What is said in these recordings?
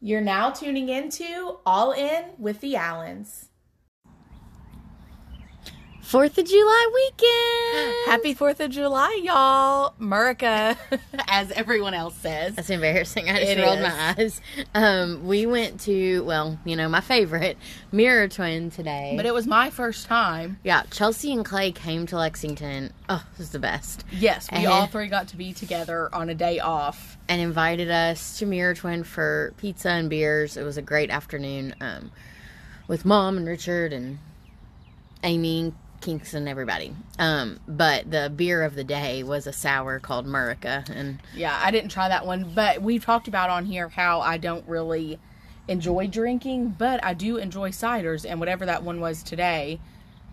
You're now tuning into All In with the Allens. Fourth of July weekend. Happy 4th of July, y'all. Murica, as everyone else says. That's embarrassing. I just It rolled is. my eyes. Um, we went to well, you know, my favorite Mirror Twin today. But it was my first time. yeah, Chelsea and Clay came to Lexington. Oh, this is the best. Yes, we Uh-huh. all three got to be together on a day off. and invited us to Mirror Twin for pizza and beers. It was a great afternoon um, with mom and Richard and Amy, Kingston, everybody. Um, but the beer of the day was a sour called Murica, and Yeah, I didn't try that one, but we've talked about on here how I don't really enjoy drinking, but I do enjoy ciders, and whatever that one was today,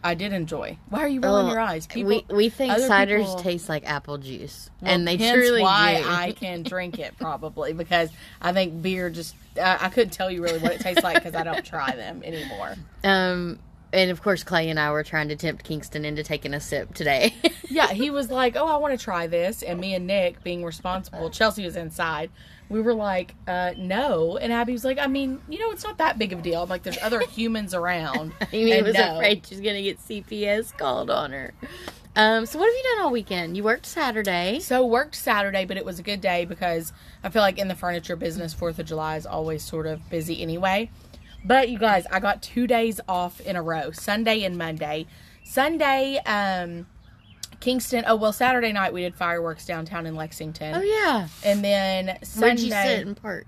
I did enjoy. Why are you rolling Oh, your eyes? we we think ciders people- taste like apple juice, Well, and they hence truly why do. I can drink it probably because I think beer just I, I couldn't tell you really what it tastes like because I don't try them anymore. Um, and of course, Clay and I were trying to tempt Kingston into taking a sip today. Yeah, he was like, "Oh, I want to try this," and me and Nick, being responsible, Chelsea was inside. We were like, uh, "No," and Abby was like, "I mean, you know, it's not that big of a deal. I'm like, there's other humans around." And was no. afraid she was gonna get CPS called on her. Um, so what have you done all weekend? You worked Saturday. So worked Saturday, but it was a good day because I feel like in the furniture business, Fourth of July is always sort of busy anyway. But you guys, I got two days off in a row, Sunday and Monday. Sunday, um, Kingston. Oh well, Saturday night we did fireworks downtown in Lexington, Oh yeah. and then Where'd you Sunday sit and park?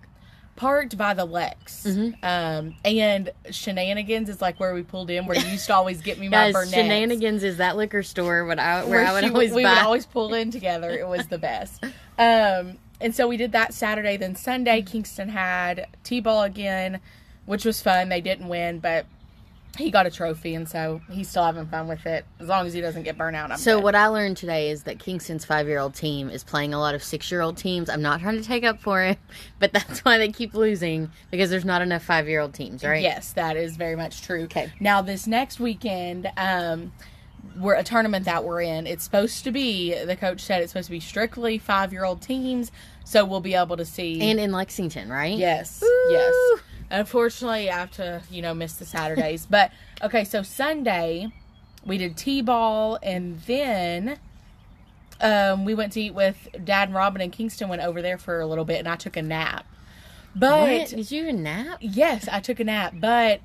parked by the Lex. Mm-hmm. Um, and Shenanigans is like where we pulled in, where you used to always get me my Guys. Shenanigans is that liquor store what I, where, I would always we would always pull in together. It was the best. Um, and so we did that Saturday. Then Sunday, Kingston had t-ball again, which was fun. They didn't win, but he got a trophy, and so he's still having fun with it. As long as he doesn't get burnt out. I'm So good. what I learned today is that Kingston's five-year-old team is playing a lot of six-year-old teams. I'm not trying to take up for it, but that's why they keep losing because there's not enough five-year-old teams, right? Yes, that is very much true. Okay. Now this next weekend, um, we're a tournament that we're in. It's supposed to be. The coach said it's supposed to be strictly five-year-old teams, so we'll be able to see. And in Lexington, right? Yes, Woo! yes. Unfortunately, I have to, you know, miss the Saturdays. but okay, so Sunday we did t-ball, and then um, we went to eat with Dad and Robin, and Kingston went over there for a little bit, and I took a nap. But What? Did you even nap? yes, I took a nap. But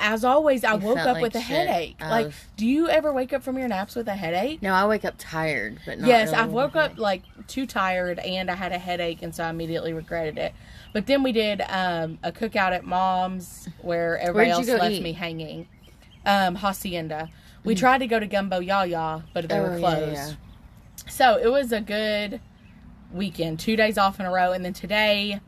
as always, I You woke up like with a headache. Like, do you ever wake up from your naps with a headache? No, I wake up tired, but not yes, really I woke up like too tired and I had a headache, and so I immediately regretted it. But then we did um, a cookout at mom's where everybody else left eat? me hanging. Um, Hacienda. We tried to go to Gumbo Yaya, but they Oh, were yeah, closed. yeah. So it was a good weekend. Two days off in a row, and then today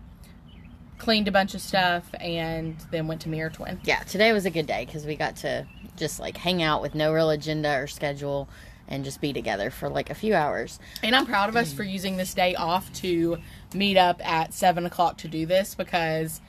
cleaned a bunch of stuff and then went to Mirror Twin. Yeah, today was a good day because we got to just like hang out with no real agenda or schedule and just be together for like a few hours. And I'm proud of us for using this day off to meet up at seven o'clock to do this because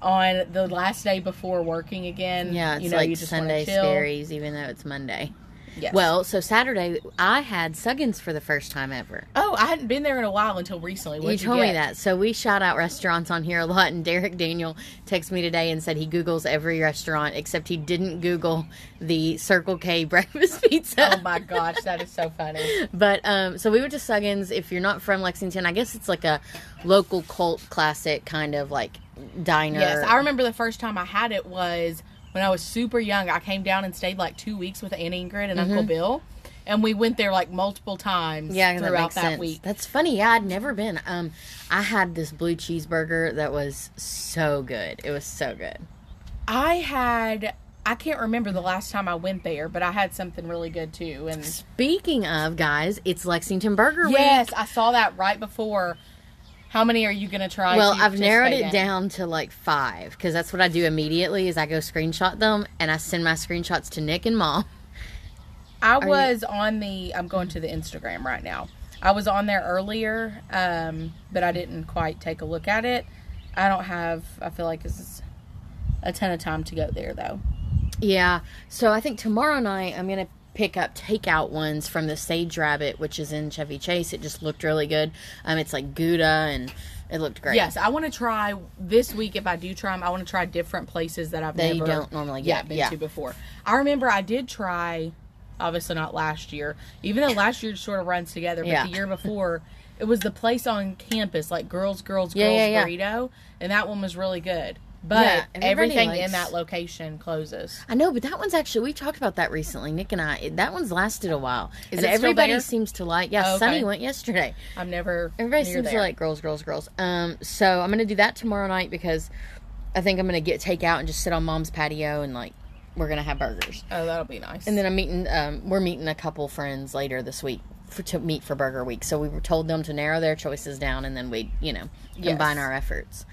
on the last day before working again, Yeah, it's you know, like you just Sunday scaries, even though it's Monday. Yes. Well, so Saturday I had Suggins for the first time ever. oh, I hadn't been there in a while until recently. you What'd told me that. So we shout out restaurants on here a lot, and Derek Daniel texted me today and said he Googles every restaurant except he didn't Google the Circle K breakfast pizza. Oh my gosh, that is so funny. But um, so we went to Suggins. If you're not from Lexington, I guess it's like a local cult classic kind of like diner. Yes, I remember the first time I had it was when I was super young. I came down and stayed like two weeks with Aunt Ingrid and Uncle Bill, and we went there like multiple times Mm-hmm. Yeah, that throughout that sense. week. That's funny. Yeah, I'd never been. Um, I had this blue cheeseburger that was so good. It was so good. I had I can't remember the last time I went there, but I had something really good too. And Speaking of guys, it's Lexington Burger yes, Week. I saw that right before. How many are you going to try? Well, I've narrowed it in? down to like five because that's what I do immediately. Is I go screenshot them and I send my screenshots to Nick and Mom. I you- was on the. I'm going to the Instagram right now. I was on there earlier, um, but I didn't quite take a look at it. I don't have. I feel like this is a ton of time to go there though. Yeah. So I think tomorrow night I'm gonna pick up takeout ones from the Sage Rabbit, which is in Chevy Chase. It just looked really good. Um, it's like Gouda and it looked great. Yes, I want to try this week. If I do try them, I want to try different places that I've you never don't normally yeah been Yeah. to before. I remember I did try, obviously not last year, even though last year sort of runs together. But Yeah. the year before, it was the place on campus, like Girls, Girls, Girls yeah. Burrito, and that one was really good. But Yeah, everything likes- in that location closes. I know, but that one's actually we talked about that recently. Nick and I. That one's lasted a while, Is and everybody seems to like. Yeah, Oh, okay. Sunny went yesterday. I'm never. Everybody seems there. to like girls, girls, girls. Um, so I'm gonna do that tomorrow night because I think I'm gonna get takeout and just sit on mom's patio and like we're gonna have burgers. Oh, that'll be nice. And then I'm meeting. Um, we're meeting a couple friends later this week for to meet for Burger Week. So we were told them to narrow their choices down, and then we, you know, combine Yes. our efforts.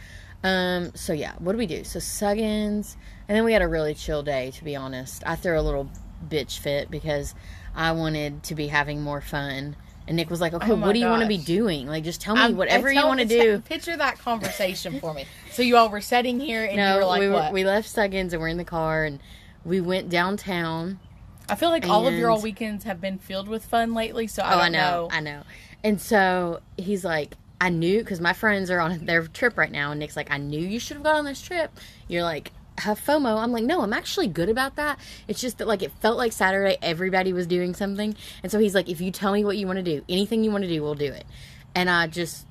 Um, so yeah, what do we do? So Suggins, and then we had a really chill day. To be honest, I threw a little bitch fit because I wanted to be having more fun. And Nick was like, "Okay, Oh what do you want to be doing? Like, just tell me I'm- whatever you want to tell- do." Picture that conversation for me. So you all were sitting here and you No, were like, we we left Suggins and we're in the car and we went downtown. I feel like all of your all weekends have been filled with fun lately. So I oh, don't I know, I know. And so he's like, I knew because my friends are on their trip right now, and Nick's like, I knew you should have gone on this trip. You're like, have FOMO. I'm like, no, I'm actually good about that. It's just that like it felt like Saturday, everybody was doing something, and so he's like, if you tell me what you want to do, anything you want to do, we'll do it. And I just.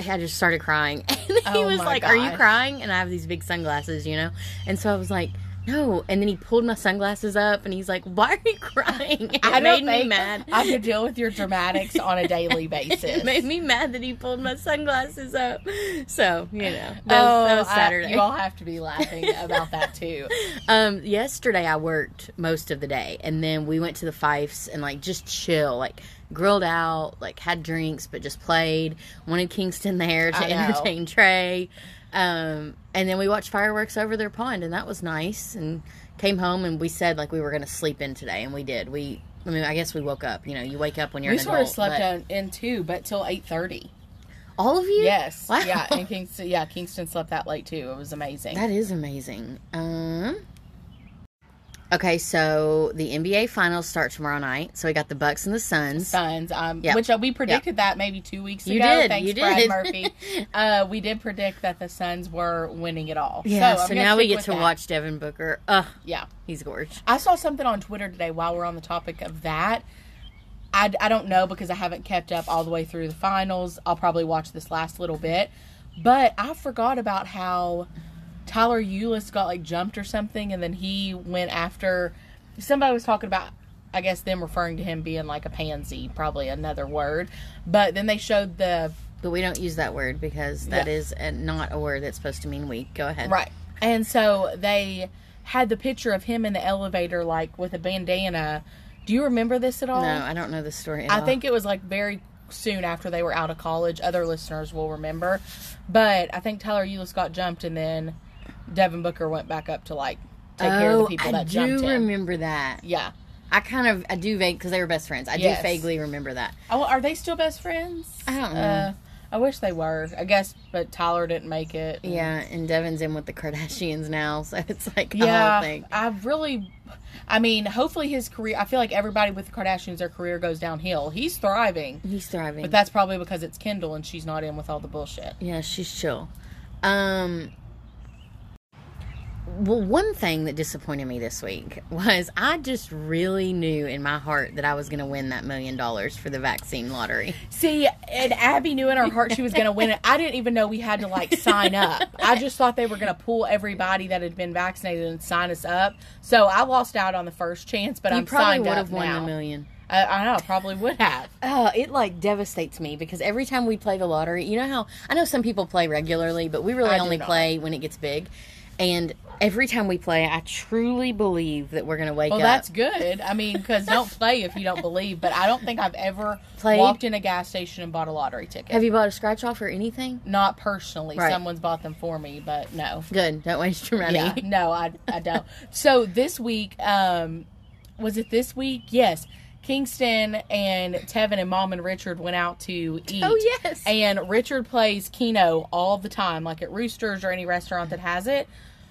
I just started crying. And he Oh was like, Are you crying? And I have these big sunglasses, you know? And so I was like, No. And then he pulled my sunglasses up and he's like, Why are you crying? It I made me mad. I could deal with your dramatics on a daily basis. It made me mad that he pulled my sunglasses up. So, you know, that, oh, was, that was I- Saturday. you all have to be laughing about that too. um, yesterday I worked most of the day, and then we went to the Fifes and like just chill, like grilled out, like had drinks, but just played. Wanted Kingston there to entertain Trey, um, and then we watched fireworks over their pond, and that was nice. And came home and we said like we were going to sleep in today, and we did. We, I mean, I guess we woke up. You know, you wake up when you're We sort of slept but- in, in too, but till eight thirty. All of you? Yes, Wow. yeah, and Kingston, yeah, Kingston slept that late too. It was amazing. That is amazing. Um. Okay, so the NBA finals start tomorrow night. So we got the Bucks and the Suns. Suns, um, Yep. which uh, we predicted that maybe two weeks You ago. did, Thanks, you Brad did. Murphy. uh, we did predict that the Suns were winning it all. Yeah, so, so, now we get to that. watch Devin Booker. Ugh, Yeah, he's gorgeous. I saw something on Twitter today while we're on the topic of that. I, I don't know because I haven't kept up all the way through the finals. I'll probably watch this last little bit. But I forgot about how Tyler Ulis got like jumped or something and then he went after somebody was talking about I guess them referring to him being like a pansy, probably another word. But then they showed the But we don't use that word because that Yeah. is a, not a word that's supposed to mean weak. Go ahead. Right. And so they had the picture of him in the elevator, like with a bandana. Do you remember this at all? No, I don't know the story. At I all. think it was like very soon after they were out of college. Other listeners will remember. But I think Tyler Ulis got jumped, and then Devin Booker went back up to like take care of the Oh, people I that jumped him. I do remember that. Yeah. I kind of I do vague because they were best friends. I Yes. do vaguely remember that. Oh, are they still best friends? I don't know. Uh, I wish they were. I guess, but Tyler didn't make it. Yeah, and Devin's in with the Kardashians now, so it's like Yeah, whole. I really, I mean, hopefully his career. I feel like everybody with the Kardashians, their career goes downhill. He's thriving, He's thriving. but that's probably because it's Kendall and she's not in with all the bullshit. Yeah, she's chill. Um well, one thing that disappointed me this week was I just really knew in my heart that I was going to win that million dollars for the vaccine lottery. See, and Abby knew in her heart she was going to win it. I didn't even know we had to like sign up. I just thought they were going to pull everybody that had been vaccinated and sign us up. So I lost out on the first chance, but you I'm probably signed would have won now. the million. I, I know, probably would have. Oh, it like devastates me because every time we play the lottery, you know how I know some people play regularly, but we really I only play when it gets big. And every time we play, I truly believe that we're going to wake Well, up. that's good. I mean, because don't play if you don't believe. But I don't think I've ever Played? walked in a gas station and bought a lottery ticket. Have you bought a scratch off or anything? Not personally. Right. Someone's bought them for me, but no. Good. Don't waste your money. Yeah, no, I, I don't. So this week, um, was it this week? Yes. Kingston and Tevin and Mom and Richard went out to eat. Oh, yes. And Richard plays Keno all the time, like at Roosters or any restaurant that has it.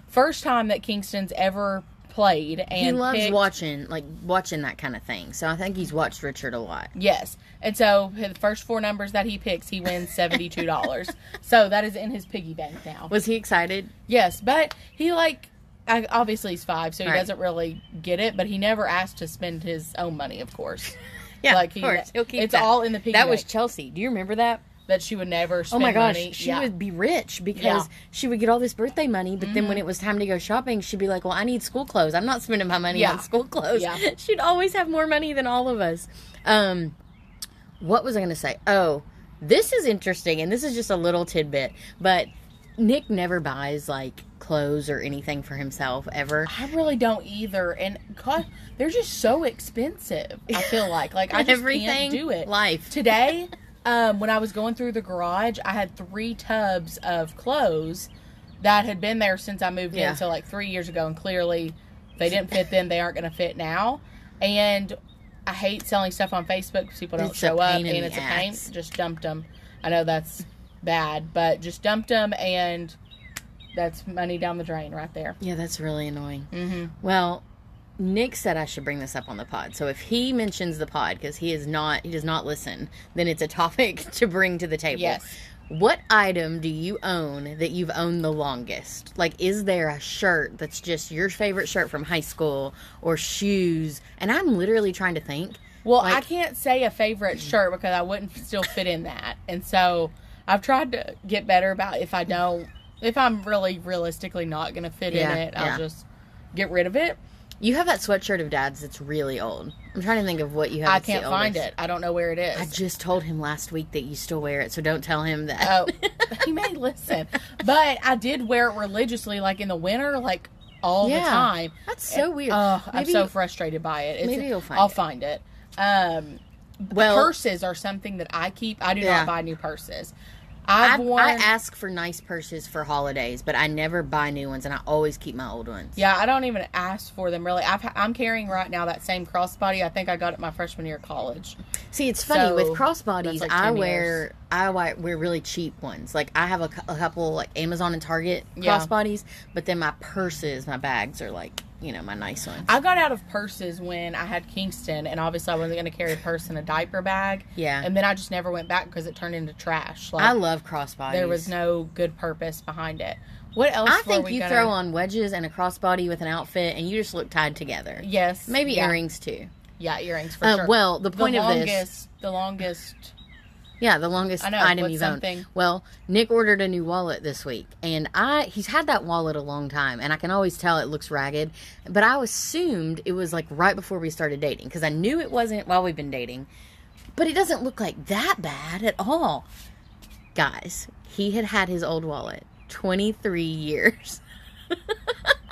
First time that Kingston's ever played and he loves picked- watching like watching that kind of thing. So I think he's watched Richard a lot. Yes. And so the first four numbers that he picks, he wins $72. so that is in his piggy bank now. Was he excited? Yes, but he like I, obviously he's 5, so he Right. doesn't really get it, but he never asked to spend his own money, of course. Yeah, like of he, course. He'll keep it's that. all in the piggy That bank. was Chelsea. Do you remember that? That she would never spend Oh my gosh, money. she yeah. would be rich because Yeah. Mm-hmm. she would get all this birthday money, but then when it was time to go shopping, she'd be like, "Well, I need school clothes. I'm not spending my money Yeah. on school clothes." Yeah. She'd always have more money than all of us. Um, what was I going to say? Oh, this is interesting, and this is just a little tidbit, but Nick never buys like clothes or anything for himself ever. I really don't either, and God, they're just so expensive. I feel like, like I just Everything, can't do it. life. Today, um, when I was going through the garage, I had three tubs of clothes that had been there since I moved Yeah. in, so like three years ago, and clearly they didn't fit then. They aren't going to fit now, and I hate selling stuff on Facebook because people don't It's show up, and it's a pain. Just dumped them. I know that's bad, but just dumped them, and that's money down the drain right there. Yeah, that's really annoying. Mm-hmm. Well, Nick said I should bring this up on the pod. So if he mentions the pod because he is not he does not listen, then it's a topic to bring to the table. Yes. What item do you own that you've owned the longest? Like is there a shirt that's just your favorite shirt from high school or shoes? And I'm literally trying to think. Well, I can't say a favorite shirt because I wouldn't still fit in that. And so I've tried to get better about if I don't, if I'm really realistically not going to fit Yeah, in it, I'll yeah. just get rid of it. You have that sweatshirt of dad's that's really old. I'm trying to think of what you have. I can't find it. I don't know where it is. I just told him last week that you still wear it, so don't tell him that. oh, he may listen. But I did wear it religiously, like in the winter, like all Yeah. the time. That's so weird. I'm so frustrated by it. It's, maybe you'll find I'll it. find it. Um, Well- purses are something that I keep. I do Yeah. not buy new purses. I, I've worn. I ask for nice purses for holidays, but I never buy new ones, and I always keep my old ones. Yeah, I don't even ask for them really. I've, I'm carrying right now that same crossbody. I think I got it my freshman year of college. See, it's funny So, with crossbodies. like I wear years. I wear, wear really cheap ones. Like I have a, a couple like Amazon and Target Yeah. crossbodies, but then my purses, my bags are like you know my nice ones. I got out of purses when I had Kingston, and obviously I wasn't going to carry a purse in a diaper bag. Yeah. and then I just never went back because it turned into trash. Like I love crossbodies. there was no good purpose behind it. What else? I think you gonna- throw on wedges and a crossbody with an outfit, and you just look tied together. Yes, Maybe yeah. earrings too. Yeah, earrings for Uh, sure. well, the point the of this, the longest. Yeah, the longest know, item you've something- owned. Well, Nick ordered a new wallet this week, and I he's had that wallet a long time, and I can always tell it looks ragged. But I assumed it was like right before we started dating because I knew it wasn't while we've been dating. But it doesn't look like that bad at all, guys. He had had his old wallet twenty three years.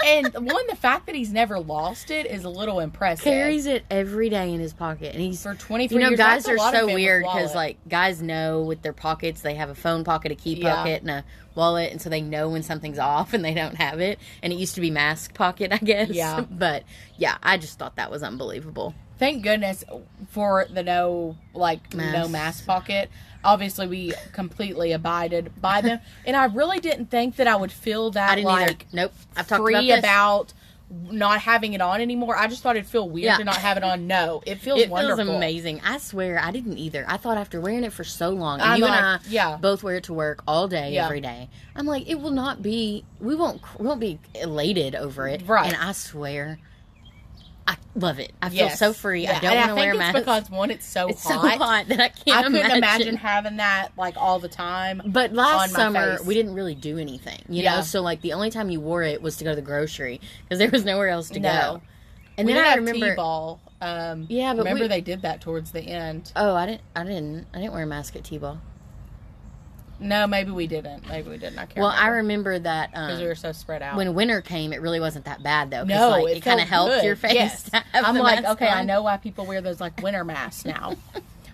And one, the fact that he's never lost it is a little impressive. Carries it every day in his pocket, and he's for 23 You know, years. guys are so weird because, like, guys know with their pockets they have a phone pocket, a key Yeah. pocket, and a wallet, and so they know when something's off and they don't have it. And it used to be mask pocket, I guess. Yeah. but yeah, I just thought that was unbelievable. thank goodness for the no like no Mask. mask pocket. Obviously, we completely abided by them, and I really didn't think that I would feel that I didn't like either. Nope. I've talked free about about not having it on anymore. I just thought it'd feel weird Yeah. to not have it on. No, it feels it wonderful. feels amazing. I swear, I didn't either. I thought after wearing it for so long, and I'm you and I yeah. both wear it to work all day, Yeah. every day. I'm like, it will not be. We won't. We won't be elated over it. Right. And I swear, I love it. I feel Yes. so free. Yeah, I don't want to wear a think mask. it's because one, it's so it's hot. so hot that I can't. I couldn't imagine. imagine having that like all the time. But last summer face. we didn't really do anything, you Yeah. know. So like the only time you wore it was to go to the grocery because there was nowhere else to No. go. And we then I remember, T-ball. Um, Yeah, but remember we- they did that towards the end. oh, I didn't, I didn't, I didn't wear a mask at T-ball. No, maybe we didn't. Maybe we didn't. I can't. Well, I remember that because um, we were so spread out. when winter came, it really wasn't that bad though. no, like, it, it, kind of helped your face. Yes. I'm like, okay, I know why people wear those like winter masks now.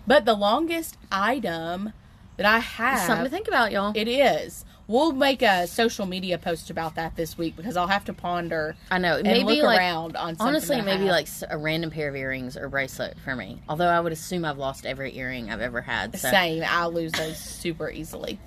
but the longest item that I have, Something to think about, y'all. it is. We'll make a social media post about that this week because I'll have to ponder I know. Maybe look like around on. Honestly, maybe like a random pair of earrings or bracelet for me. Although I would assume I've lost every earring I've ever had. So. same. I lose those super easily.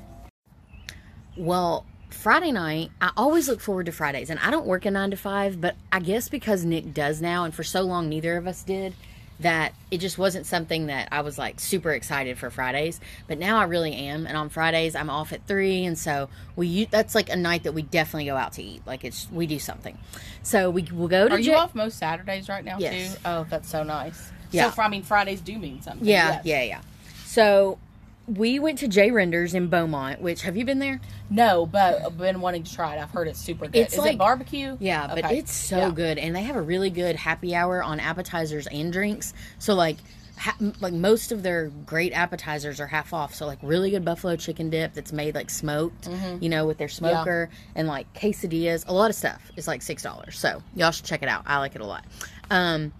Well, Friday night, I always look forward to Fridays, and I don't work a nine to five, but I guess because Nick does now, and for so long neither of us did, that it just wasn't something that I was like super excited for Fridays. But now I really am, and on Fridays I'm off at three, and so we that's like a night that we definitely go out to eat. Like it's we do something. So we will go to. Are you off most Saturdays right now Yes. too? Oh, that's so nice. Yeah. So, I mean, Fridays do mean something. Yeah, yes. yeah, yeah. So we went to J Renders in Beaumont. Which have you been there? No, but I've been wanting to try it. I've heard it's super good. It's Is like- it barbecue? Yeah, but it's so Yeah. good, and they have a really good happy hour on appetizers and drinks. So like, ha- like most of their great appetizers are half off. So like, really good buffalo chicken dip that's made like smoked, you know, with their smoker, and like quesadillas. A lot of stuff is like six dollars. So y'all should check it out. I like it a lot. Um,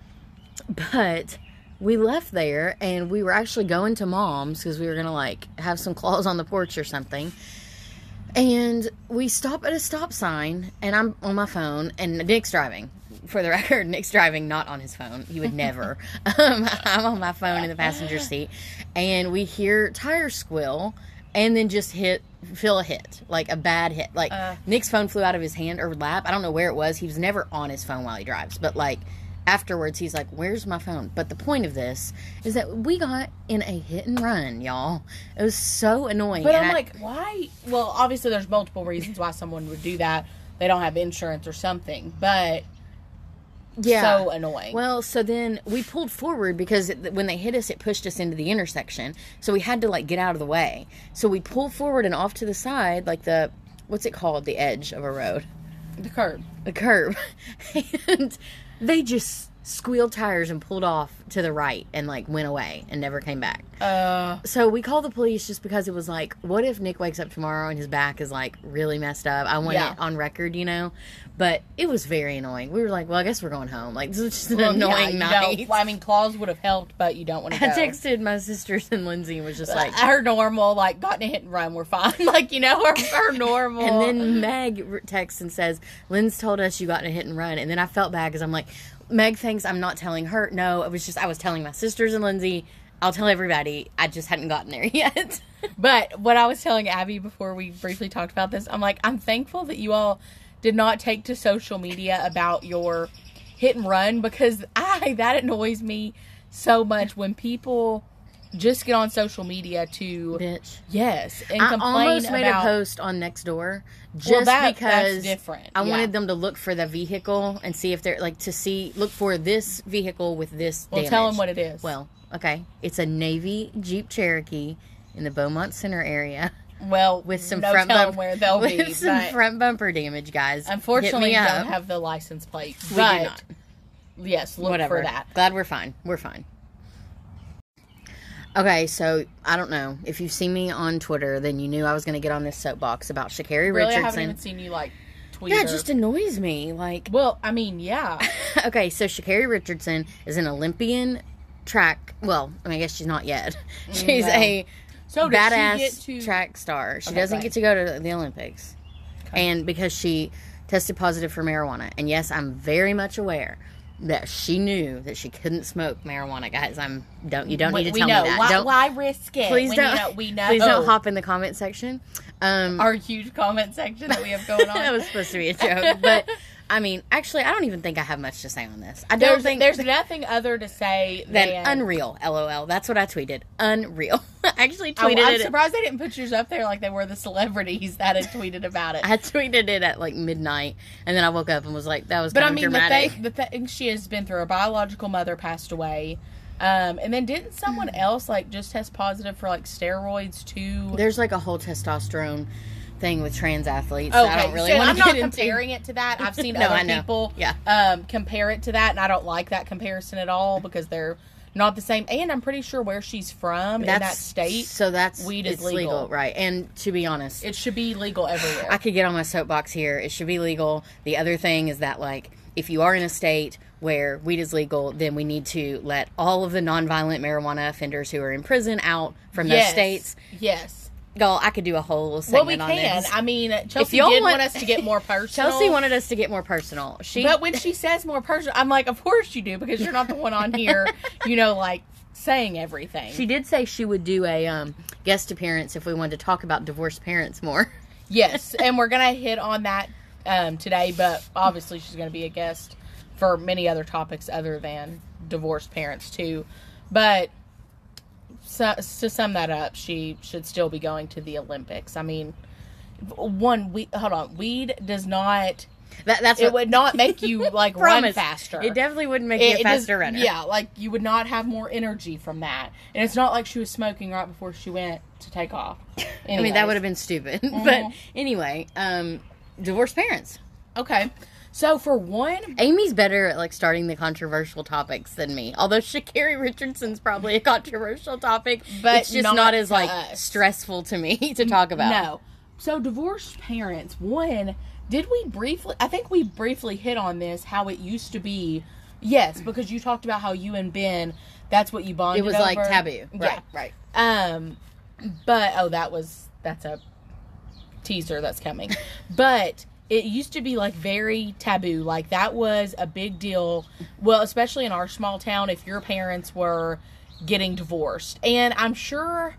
but we left there and we were actually going to mom's because we were gonna like have some claws on the porch or something. And we stop at a stop sign, and I'm on my phone, and Nick's driving. For the record, Nick's driving, not on his phone. He would never. um, I'm on my phone in the passenger seat, and we hear tire squill, and then just hit, feel a hit, like a bad hit. Like Uh. Nick's phone flew out of his hand or lap. I don't know where it was. He was never on his phone while he drives, but like afterwards, he's like, "Where's my phone?" But the point of this is that we got in a hit and run, y'all. It was so annoying. But I'm I- like, why? Well, obviously, there's multiple reasons why someone would do that. They don't have insurance or something, but yeah. so annoying. Well, so then we pulled forward because it, when they hit us, it pushed us into the intersection. So we had to like get out of the way. So we pulled forward and off to the side, like the what's it called, the edge of a road, the curb. the curb, and they just squealed tires and pulled off to the right and like went away and never came back. Uh, So we called the police just because it was like, what if Nick wakes up tomorrow and his back is like really messed up? I want Yeah. it on record, you know. But it was very annoying. We were like, well, I guess we're going home. Like this was just an well, annoying you night. I mean, claws would have helped, but you don't want to I go. texted my sisters and Lindsay and was just like, our normal, like, got in a hit and run, we're fine. like, you know, our normal. and then Meg texts and says, Lynn's told us you got in a hit and run. And then I felt bad because I'm like, Meg thinks I'm not telling her. No, it was just, I was telling my sisters and Lindsay. I'll tell everybody. I just hadn't gotten there yet. But what I was telling Abby before we briefly talked about this, I'm like, I'm thankful that you all did not take to social media about your hit and run because I that annoys me so much when people just get on social media to Bitch. yes and I complain almost made about a post on Nextdoor just Well, that- because that's different, I yeah. wanted them to look for the vehicle and see if they're like to see look for this vehicle with this. well damage. tell them what it is. Well, okay, it's a Navy Jeep Cherokee in the Beaumont Center area well with some no front bump- where they'll with be. some front bumper damage, guys. unfortunately, don't have the license plate. we but do not. yes, look Whatever. for that. Glad we're fine. We're fine. Okay, so I don't know if you've seen me on Twitter, then you knew I was going to get on this soapbox about Sha'Carri Richardson. Really, I haven't even seen you like tweet. Yeah, or- it just annoys me. Like, well, I mean, yeah. okay, so Sha'Carri Richardson is an Olympian track. Well, I mean, I guess she's not yet. Mm, she's well. a So badass to track star. She Okay, doesn't fine. get to go to the Olympics, and because she tested positive for marijuana. And yes, I'm very much aware that she knew that she couldn't smoke marijuana. Guys, I'm don't you don't we, need to tell know me that. why, don't why risk it? please don't You know, we know. please don't hop in the comment section. Um, Our huge comment section that we have going on. that was supposed to be a joke, but. I mean, actually, I don't even think I have much to say on this. I don't there's think there's nothing other to say Then than unreal, lol. That's what I tweeted. Unreal. I actually I, tweeted am it. surprised they didn't put yours up there like they were the celebrities that had tweeted about it. I tweeted it at like midnight, and then I woke up and was like, "That was but I mean, the dramatic." thing, the thing she has been through. Her biological mother passed away, um, and then didn't someone else like just test positive for like steroids too? There's like a whole testosterone thing with trans athletes. Okay, I don't really so want I'm not comparing it to that. I've seen No, other people Yeah. um, compare it to that, and I don't like that comparison at all because they're not the same. And I'm pretty sure where she's from in that state, So that's weed is it's legal. right? And to be honest, it should be legal everywhere. I could get on my soapbox here. It should be legal. The other thing is that, like, if you are in a state where weed is legal, then we need to let all of the nonviolent marijuana offenders who are in prison out from those states. Yes. Y'all, I could do a whole Well, we can. I mean, Chelsea y'all did want- want us to get more personal. Chelsea wanted us to get more personal. She, but when she says more personal, I'm like, of course you do because you're not the one on here, you know, like saying everything. she did say she would do a um, guest appearance if we wanted to talk about divorced parents more. yes, and we're gonna hit on that um, today. But obviously, she's gonna be a guest for many other topics other than divorced parents too. But so, to sum that up, she should still be going to the Olympics. I mean, one we hold on, weed does not. That, that's It what, would not make you like run faster. It definitely wouldn't make It- you a it does- faster runner. Yeah, like you would not have more energy from that. And it's not like she was smoking right before she went to take off. I mean that would have been stupid. but anyway, um, divorced parents. Okay. So for one, Amy's better at like starting the controversial topics than me. Although Sha'Carri Richardson's probably a controversial topic, But it's just not not, as like us. stressful to me to talk about. no. So divorced parents, one, did we briefly I think we briefly hit on this how it used to be. Yes, because you talked about how you and Ben that's what you bonded It was like taboo. Yeah. Right, right. Um, but oh, that was that's a teaser that's coming. but it used to be like very taboo. Like that was a big deal. Well, especially in our small town, if your parents were getting divorced, and I'm sure.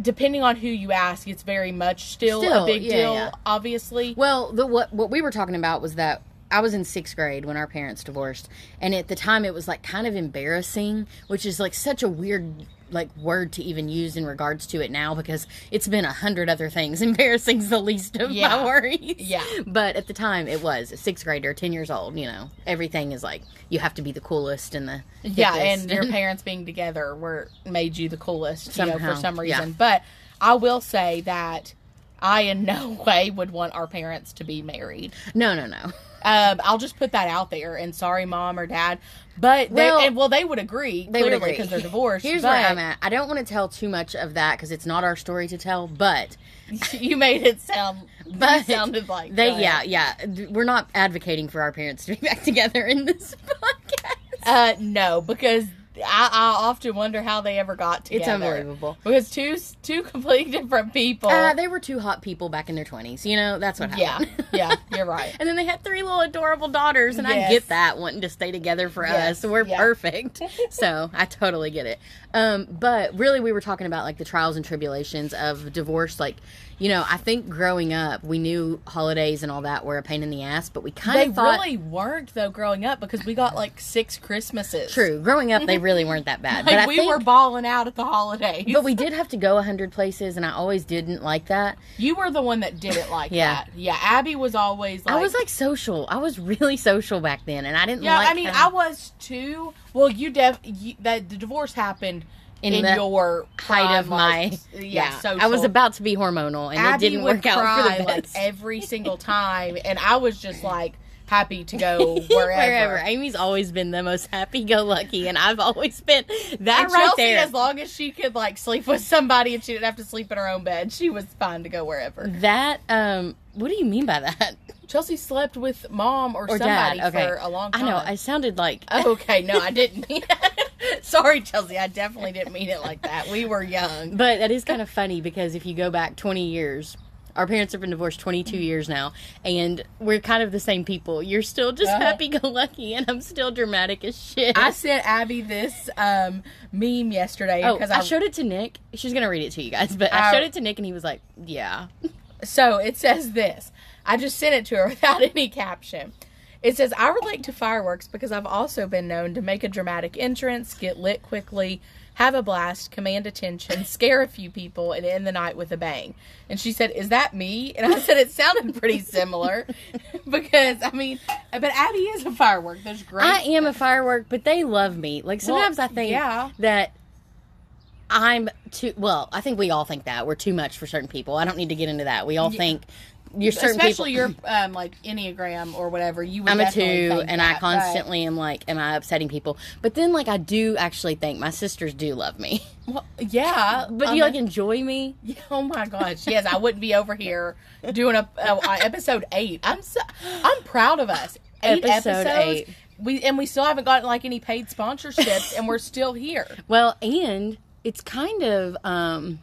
Depending on who you ask, it's very much still, Still, a big yeah, deal. yeah. Obviously, Well, the what what we were talking about was that I was in sixth grade when our parents divorced, and at the time it was like kind of embarrassing, which is like such a weird like word to even use in regards to it now because it's been a hundred other things. Embarrassing's the least of Yeah. my worries. Yeah. But at the time it was a sixth grader, ten years old. You know, everything is like you have to be the coolest and the Yeah, and your parents being together were made you the coolest, you know, Somehow, for some yeah. reason. But I will say that I in no way would want our parents to be married. no, no, no. Um, I'll just put that out there. And sorry, mom or dad, but they, Well, and, well, they would agree. They would clearly, agree because they're divorced. Here's but where I'm at. I don't want to tell too much of that because it's not our story to tell. But You made it sound, But sounded like they, yeah, yeah. We're not advocating for our parents to be back together in this podcast. Uh, no, because I, I often wonder how they ever got together. It's unbelievable. because two two completely different people. Uh, they were two hot people back in their twenties. You know, that's what yeah, happened. yeah, you're right. and then they had three little adorable daughters, and I get that wanting to stay together for Yes, us. So we're yeah. perfect. so I totally get it. Um, but really, we were talking about like the trials and tribulations of divorce. Like, you know, I think growing up, we knew holidays and all that were a pain in the ass, but we kind They of thought. really weren't though growing up because we got like six Christmases. True. Growing up, they really weren't that bad. Like but I we think, were balling out at the holidays. but we did have to go a hundred places, and I always didn't like that. You were the one that didn't like Yeah. that. Yeah, Abby was always like I was like social. I was really social back then, and I didn't. Yeah, like I mean, having- I was too. Well, you def you, that the divorce happened in, In your height of my like, yeah. I was about to be hormonal, and Abby it didn't work out for the like best. every single time, and I was just like happy to go wherever. Wherever. Amy's always been the most happy-go-lucky, and I've always been that And right Chelsea, there. as long as she could like sleep with somebody and she didn't have to sleep in her own bed, she was fine to go wherever. that um, what do you mean by that? Chelsea slept with mom or, Or somebody dad? Okay, for a long time. I know. I sounded like okay, no, I didn't mean Sorry, Chelsea. I definitely didn't mean it like that. We were young. But that is kind of funny because if you go back 20 years, our parents have been divorced 22 years now, and we're kind of the same people. You're still just Uh-huh. happy go lucky, and I'm still dramatic as shit. I sent Abby this um, meme yesterday oh, because I, I, showed it to Nick. She's going to read it to you guys, but I Oh. showed it to Nick, and he was like, yeah. So it says this. I just sent it to her without any caption. It says, I relate to fireworks because I've also been known to make a dramatic entrance, get lit quickly, have a blast, command attention, scare a few people, and end the night with a bang. And she said, Is that me? And I said, It sounded pretty similar because, I mean, but Abby is a firework. There's great. I am a firework, but they love me. Like sometimes Well, I think yeah. that I'm too. Well, I think we all think that we're too much for certain people. I don't need to get into that. We all think you're certain Especially people. your um, like Enneagram or whatever. You would I'm a two, and that, I constantly am like, am I upsetting people? But then, like, I do actually think my sisters do love me. Well, yeah, But I you like enjoy me? Oh my gosh, yes, I wouldn't be over here doing a, a, a episode eight. I'm so I'm proud of us. Eight Episode episodes. eight. We and we still haven't gotten like any paid sponsorships, and we're still here. Well, and it's kind of um.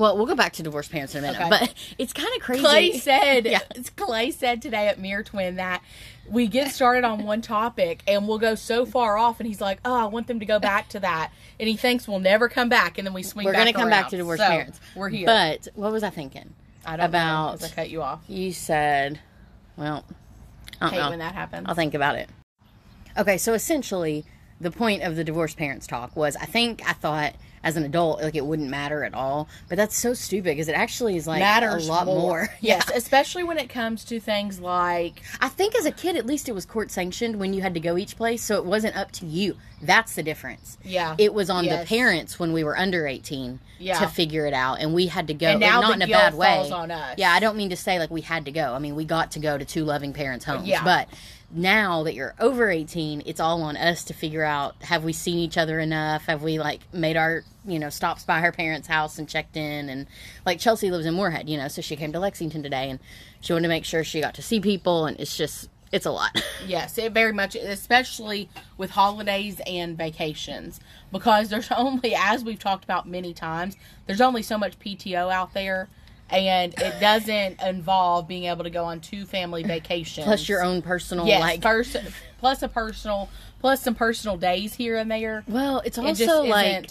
Well, we'll go back to divorced parents in a minute, Okay. but it's kind of crazy. Clay said, Yeah. Clay said today at Mirror Twin that we get started on one topic and we'll go so far off, and he's like, "Oh, I want them to go back to that," and he thinks we'll never come back, and then we swing. we're going gonna to come back to divorced so, parents. We're here, But what was I thinking? I don't about- know I cut you off. You said, well, I don't Hate know. when that happens. I'll think about it. Okay, so essentially, the point of the divorced parents talk was I think I thought as an adult like it wouldn't matter at all, but that's so stupid because it actually is like Matters a lot more. Yes, Yeah. especially when it comes to things like I think as a kid, at least it was court sanctioned when you had to go each place, so it wasn't up to you. That's the difference. Yeah. it was on the parents when we were under eighteen Yeah. to figure it out, and we had to go. And now not the in a guilt bad way. falls on us. Yeah, I don't mean to say like we had to go. I mean we got to go to two loving parents' homes, Yeah. but. Now that you're over 18, it's all on us to figure out have we seen each other enough? Have we like made our, you know, stops by her parents' house and checked in and like Chelsea lives in Morehead, you know, so she came to Lexington today and she wanted to make sure she got to see people and it's just it's a lot. Yes, it very much, especially with holidays and vacations, because there's only, as we've talked about many times, there's only so much PTO out there, and it doesn't involve being able to go on two family vacations Plus your own personal Yes, like first plus a personal plus some personal days here and there. Well, it's It also just like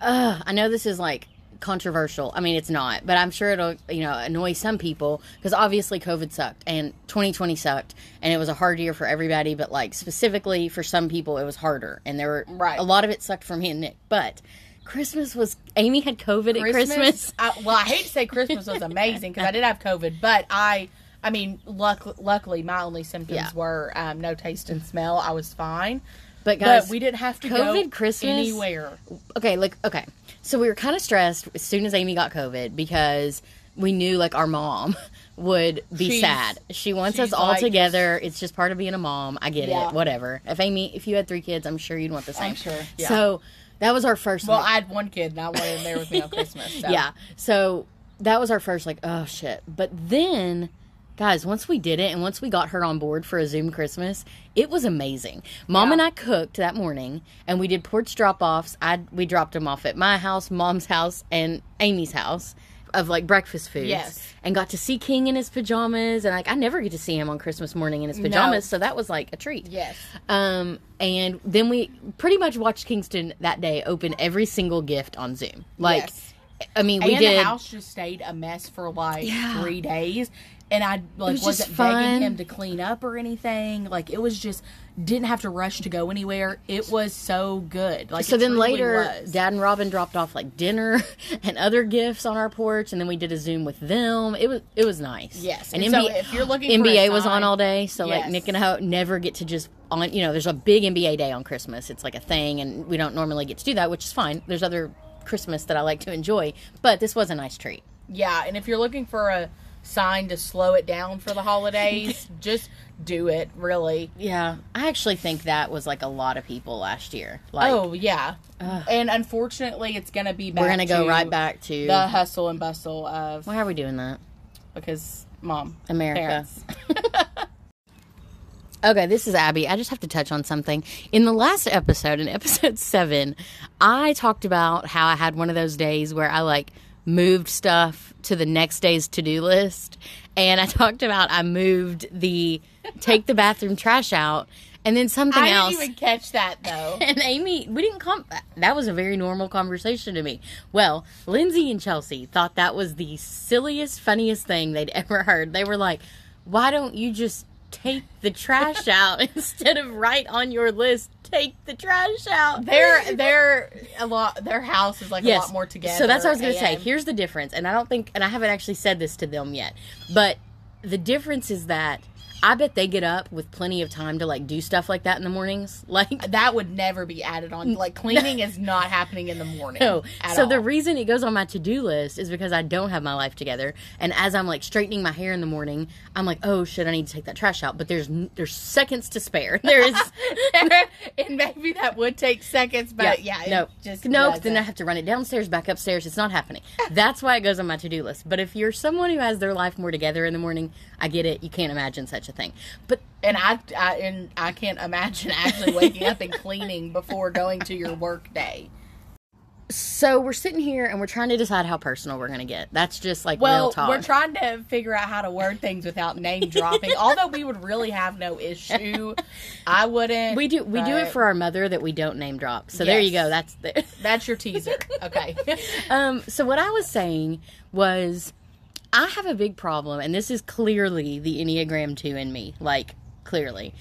uh, I know this is like controversial. I mean, it's not, but I'm sure it'll you know annoy some people because obviously COVID sucked and 2020 sucked, and it was a hard year for everybody. But like specifically for some people, it was harder, and there were Right. a lot of it sucked for me and Nick. But Christmas was Amy had COVID at Christmas. I, well, I hate to say Christmas was amazing because I did have COVID, but I, I mean, luck, luckily my only symptoms Yeah. were um, no taste and smell. I was fine, But guys, but we didn't have to COVID go Christmas- anywhere. okay, like okay. So we were kind of stressed as soon as Amy got COVID because we knew like our mom would be She's- sad. She wants us all like together. It's just part of being a mom. I get Yeah. it. Whatever. If Amy, if you had three kids, I'm sure you'd want the same. I'm sure, yeah. So that was our first. Well, like, I had one kid, and I in there with me on Christmas. So. yeah. So that was our first like, oh shit. But then guys, once we did it and once we got her on board for a Zoom Christmas, it was amazing. Mom Yeah. and I cooked that morning and we did porch drop-offs. I we dropped them off at my house, mom's house and Amy's house of like breakfast foods. Yes. And got to see King in his pajamas and like I never get to see him on Christmas morning in his No. pajamas, so that was like a treat. Yes. Um, and then we pretty much watched Kingston that day open every single gift on Zoom. Like, Yes. I mean, we and did. the house just stayed a mess for like Yeah. three days, and I like was wasn't begging him to clean up or anything. Like it was just didn't have to rush to go anywhere. It was so good. Like so then later, was. Dad and Robin dropped off like dinner and other gifts on our porch, and then we did a Zoom with them. It was it was nice. Yes, and, and so NBA, if you're looking for a NBA was on all day, so like Nick and I never get to just on. You know, there's a big NBA day on Christmas. It's like a thing, and we don't normally get to do that, which is fine. There's other Christmas that I like to enjoy, but this was a nice treat. yeah, and if you're looking for a sign to slow it down for the holidays, just do it. Really. Yeah, I actually think that was like a lot of people last year. Like, oh yeah, and unfortunately, it's gonna be. Back we're gonna go right back to the hustle and bustle of Why are we doing that? because mom America. parents. Okay, this is Abby. I just have to touch on something. In the last episode, in episode seven, I talked about how I had one of those days where I like moved stuff to the next day's to do list. And I talked about I moved the take the bathroom trash out and then something I else. didn't even catch that though. and Amy, we didn't come. That was a very normal conversation to me. Well, Lindsay and Chelsea thought that was the silliest, funniest thing they'd ever heard. They were like, "Why don't you just take the trash out instead of write on your list, take the trash out?" They're they're a lot. Their house is like a lot more together. So that's what I was going to say. Here's the difference, and I don't think, and I haven't actually said this to them yet, but the difference is that I bet they get up with plenty of time to like do stuff like that in the mornings. Like that would never be added on. Like cleaning is not happening in the morning. No. at So the reason it goes on my to do list is because I don't have my life together, and as I'm like straightening my hair in the morning, I'm like, oh shit, I need to take that trash out. But there's there's seconds to spare. There is. and maybe that would take seconds, but yeah, it no, just no. 'cause Then I have to run it downstairs, back upstairs. It's not happening. That's why it goes on my to do list. But if you're someone who has their life more together in the morning, I get it. You can't imagine such a thing. But And I, I and I can't imagine actually waking up and cleaning before going to your work day. so we're sitting here and we're trying to decide how personal we're gonna get. That's just like real Well, talk. we're trying to figure out how to word things without name dropping. Although we would really have no issue, I wouldn't. we do we do it for our mother that we don't name drop. So there you go. That's the That's your teaser. Okay. um, so what I was saying was, I have a big problem, and this is clearly the Enneagram 2 in me. Like, clearly.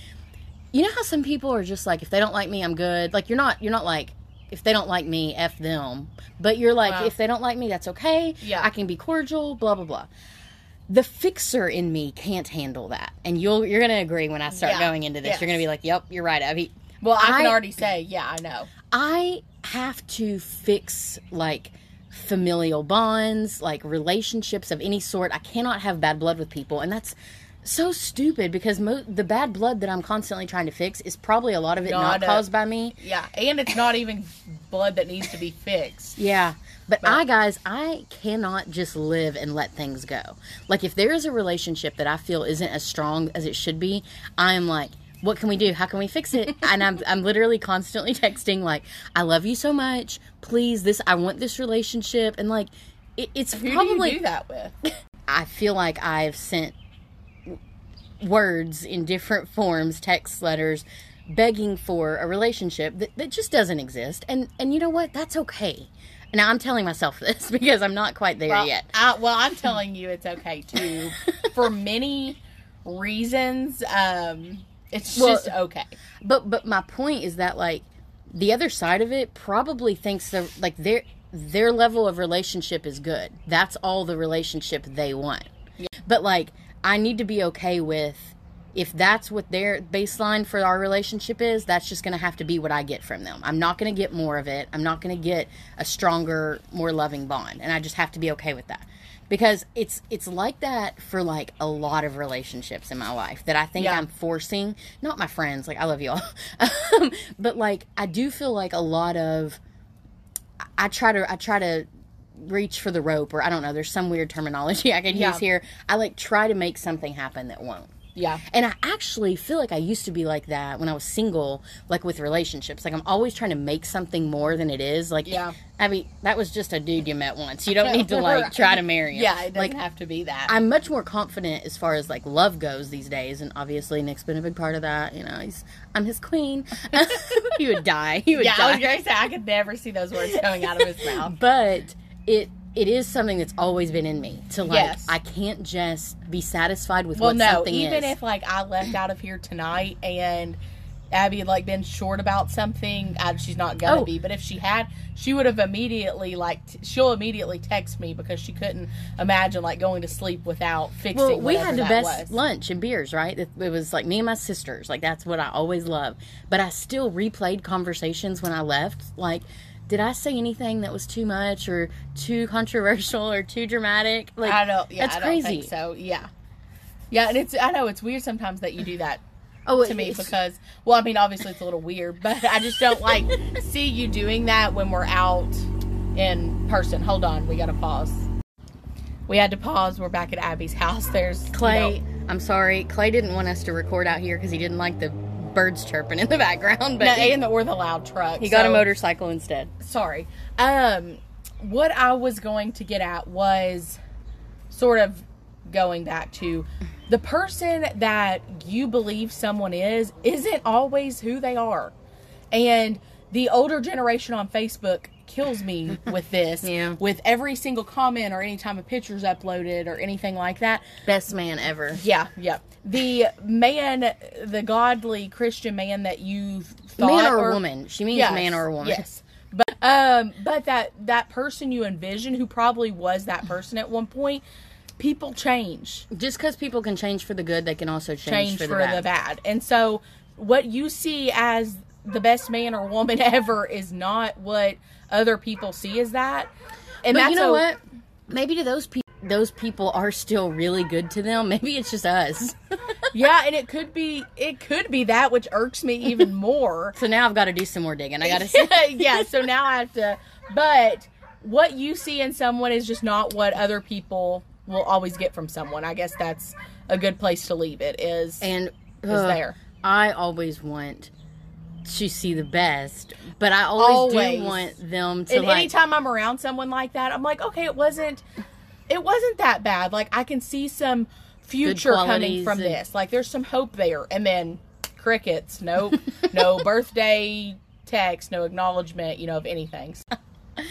You know how some people are just like, if they don't like me, I'm good. Like, you're not, you're not like, if they don't like me, F them. But you're like, Wow. if they don't like me, that's okay. Yeah. I can be cordial, blah, blah, blah. The fixer in me can't handle that. And you'll, you're going to agree when I start Yeah. going into this. You're going to be like, yep, you're right, Abby. Well, I can I- already say, yeah, I know. I have to fix like familial bonds, like relationships of any sort. I cannot have bad blood with people, and that's so stupid because mo- the bad blood that I'm constantly trying to fix is probably a lot of it not, Not a- caused by me. Yeah, and it's not even blood that needs to be fixed. Yeah. But, I, guys, I cannot just live and let things go. Like, if there is a relationship that I feel isn't as strong as it should be, I am like, what can we do? How can we fix it? and I'm, I'm literally constantly texting, like, I love you so much. Please, this, I want this relationship. And, like, it, it's Who probably. do you do that with? I feel like I've sent words in different forms, text letters, begging for a relationship that, that just doesn't exist. And and you know what? That's okay. Now I'm telling myself this because I'm not quite there Well, yet. I, well, I'm telling you, it's okay too. For many reasons, um, it's Well- just okay. But but my point is that like the other side of it probably thinks the like their their level of relationship is good. That's all the relationship they want. But like I need to be okay with if that's what their baseline for our relationship is, that's just going to have to be what I get from them. I'm not going to get more of it. I'm not going to get a stronger, more loving bond, and I just have to be okay with that. Because it's it's like that for like a lot of relationships in my life that I think Yeah. I'm forcing. Not my friends, like I love you all, um, but like I do feel like a lot of I try to I try to reach for the rope or I don't know. There's some weird terminology I can Yeah. use here. I like try to make something happen that won't. Yeah. And I actually feel like I used to be like that when I was single, like with relationships. Like I'm always trying to make something more than it is. Like, Yeah. I mean, that was just a dude you met once. You don't need to like try to marry him. Yeah, it doesn't like have to be that. I'm much more confident as far as like love goes these days, and obviously Nick's been a big part of that. You know, he's I'm his queen. he would die. He would yeah, I was going to say, I could never see those words coming out of his mouth. but it it is something that's always been in me to like Yes. I can't just be satisfied with Well, what no, something even is. if like I left out of here tonight and Abby had like been short about something, uh, she's not gonna Oh. be. But if she had, she would have immediately like t- she'll immediately text me because she couldn't imagine like going to sleep without fixing. well, we had the best was. lunch and beers, right? It, it was like me and my sisters. Like that's what I always love. But I still replayed conversations when I left. Like, did I say anything that was too much or too controversial or too dramatic? Like, I don't. Yeah, that's I don't crazy. think so. Yeah, yeah, and it's I know it's weird sometimes that you do that oh, to me because well i mean obviously it's a little weird but i just don't like see you doing that when we're out in person hold on we gotta pause we had to pause we're back at abby's house there's you Clay, know- I'm sorry. Clay didn't want us to record out here because he didn't like the birds chirping in the background. But no, he, and the, or the loud truck he got a motorcycle instead. sorry um what i was going to get at was sort of going back to the person that you believe someone is isn't always who they are and the older generation on facebook kills me with this Yeah. with every single comment or any time a picture's uploaded or anything like that Best man ever. yeah yeah the man the godly christian man that you thought man or, woman. She means Yes, man or a woman. Yes. But um but that that person you envision who probably was that person at one point, people change. Just because people can change for the good, they can also change, Change for, for, bad. the bad. And so what you see as the best man or woman ever is not what other people see as that. And But that's you know a- what? Maybe to those people, those people are still really good to them. Maybe it's just us. Yeah, and it could be it could be that which irks me even more. so now I've got to do some more digging. I got to see. yeah, so now I have to but what you see in someone is just not what other people will always get from someone. I guess that's a good place to leave it is And is uh, there. I always want to see the best, but I always, Always. do want them to And like. anytime I'm around someone like that, I'm like, okay, it wasn't it wasn't that bad. Like I can see some future coming from and- this. Like there's some hope there. And then crickets. Nope. no birthday text, no acknowledgement, you know, of anything.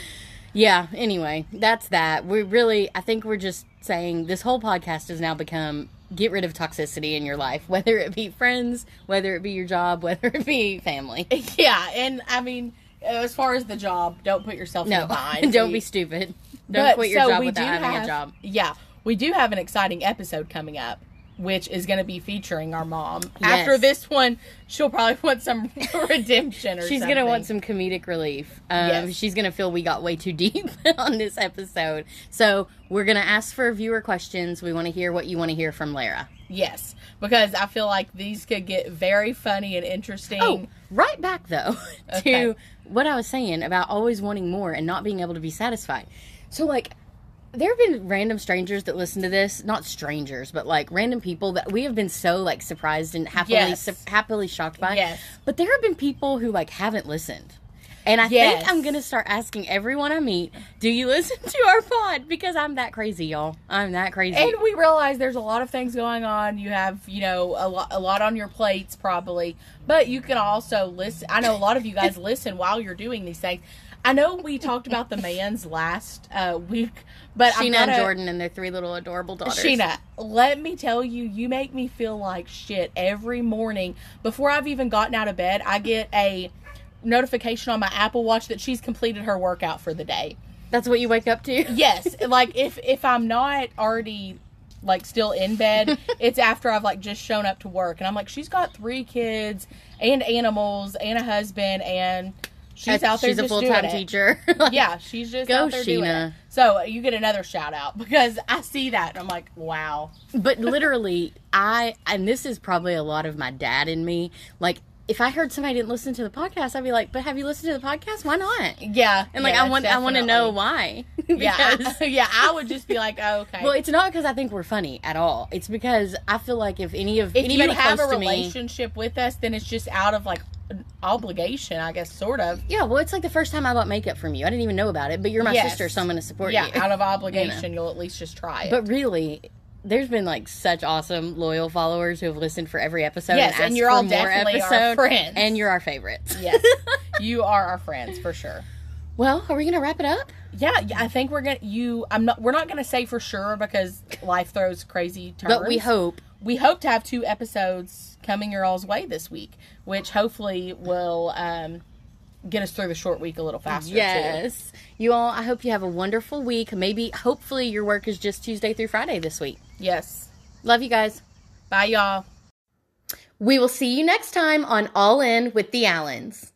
yeah anyway that's that we really i think we're just saying this whole podcast has now become get rid of toxicity in your life whether it be friends whether it be your job whether it be family. Yeah, and I mean, as far as the job, don't put yourself in no a bind. don't be stupid. Don't but, quit your so job without having have- a job. Yeah, we do have an exciting episode coming up, which is going to be featuring our mom. Yes. After this one, she'll probably want some redemption or She's gonna want some comedic relief. Um, Yes. She's gonna feel we got way too deep on this episode. So we're gonna ask for viewer questions. We want to hear what you want to hear from Lara. Yes, because I feel like these could get very funny and interesting. Oh, right back though Okay. to what I was saying about always wanting more and not being able to be satisfied. So like. There have been random strangers that listen to this, not strangers, but like random people that we have been so like surprised and happily Yes. su- happily shocked by. Yes. But there have been people who like haven't listened. And I Yes. think I'm gonna start asking everyone I meet, "Do you listen to our pod?" Because I'm that crazy, y'all. I'm that crazy. And we realize there's a lot of things going on. You have, you know, a lot, a lot on your plates probably, but you can also listen. I know a lot of you guys listen while you're doing these things. I know we talked about the man's last uh, week, but I'm Sheena gonna, and Jordan and their three little adorable daughters. Sheena, let me tell you, you make me feel like shit every morning. Before I've even gotten out of bed, I get a notification on my Apple Watch that she's completed her workout for the day. That's what you wake up to. Yes, like if if I'm not already like still in bed, it's after I've like just shown up to work and I'm like she's got 3 kids and animals and a husband and she's out there She's a full time teacher. Yeah, she's just Go, out there doing Sheena. So you get another shout out because I see that and I'm like, wow. but literally, I and this is probably a lot of my dad in me. Like, if I heard somebody didn't listen to the podcast, I'd be like, "But have you listened to the podcast? Why not?" Yeah, And like, yeah, I want, I want to know why. Yeah, I, yeah, I would just be like, oh, okay. Well, it's not because I think we're funny at all. It's because I feel like if any of if anybody you have a to me, relationship with us, then it's just out of like an obligation, I guess, sort of. yeah. Well, it's like the first time I bought makeup from you. I didn't even know about it, but you're my Yes. sister, so I'm going to support Yeah, you. out of obligation, you'll at least just try it. but really, there's been like such awesome loyal followers who have listened for every episode. Yes, and, and you're all more definitely our friends. and you're our favorites. yes, you are our friends for sure. well, are we going to wrap it up? Yeah, yeah, I think we're gonna. You, I'm not. We're not gonna say for sure because life throws crazy turns. But we hope. we hope to have two episodes coming your all's way this week, which hopefully will um, get us through the short week a little faster. Too. Yes. You all, I hope you have a wonderful week. Maybe, hopefully, your work is just Tuesday through Friday this week. Yes. Love you guys. Bye, y'all. We will see you next time on All In with the Allens.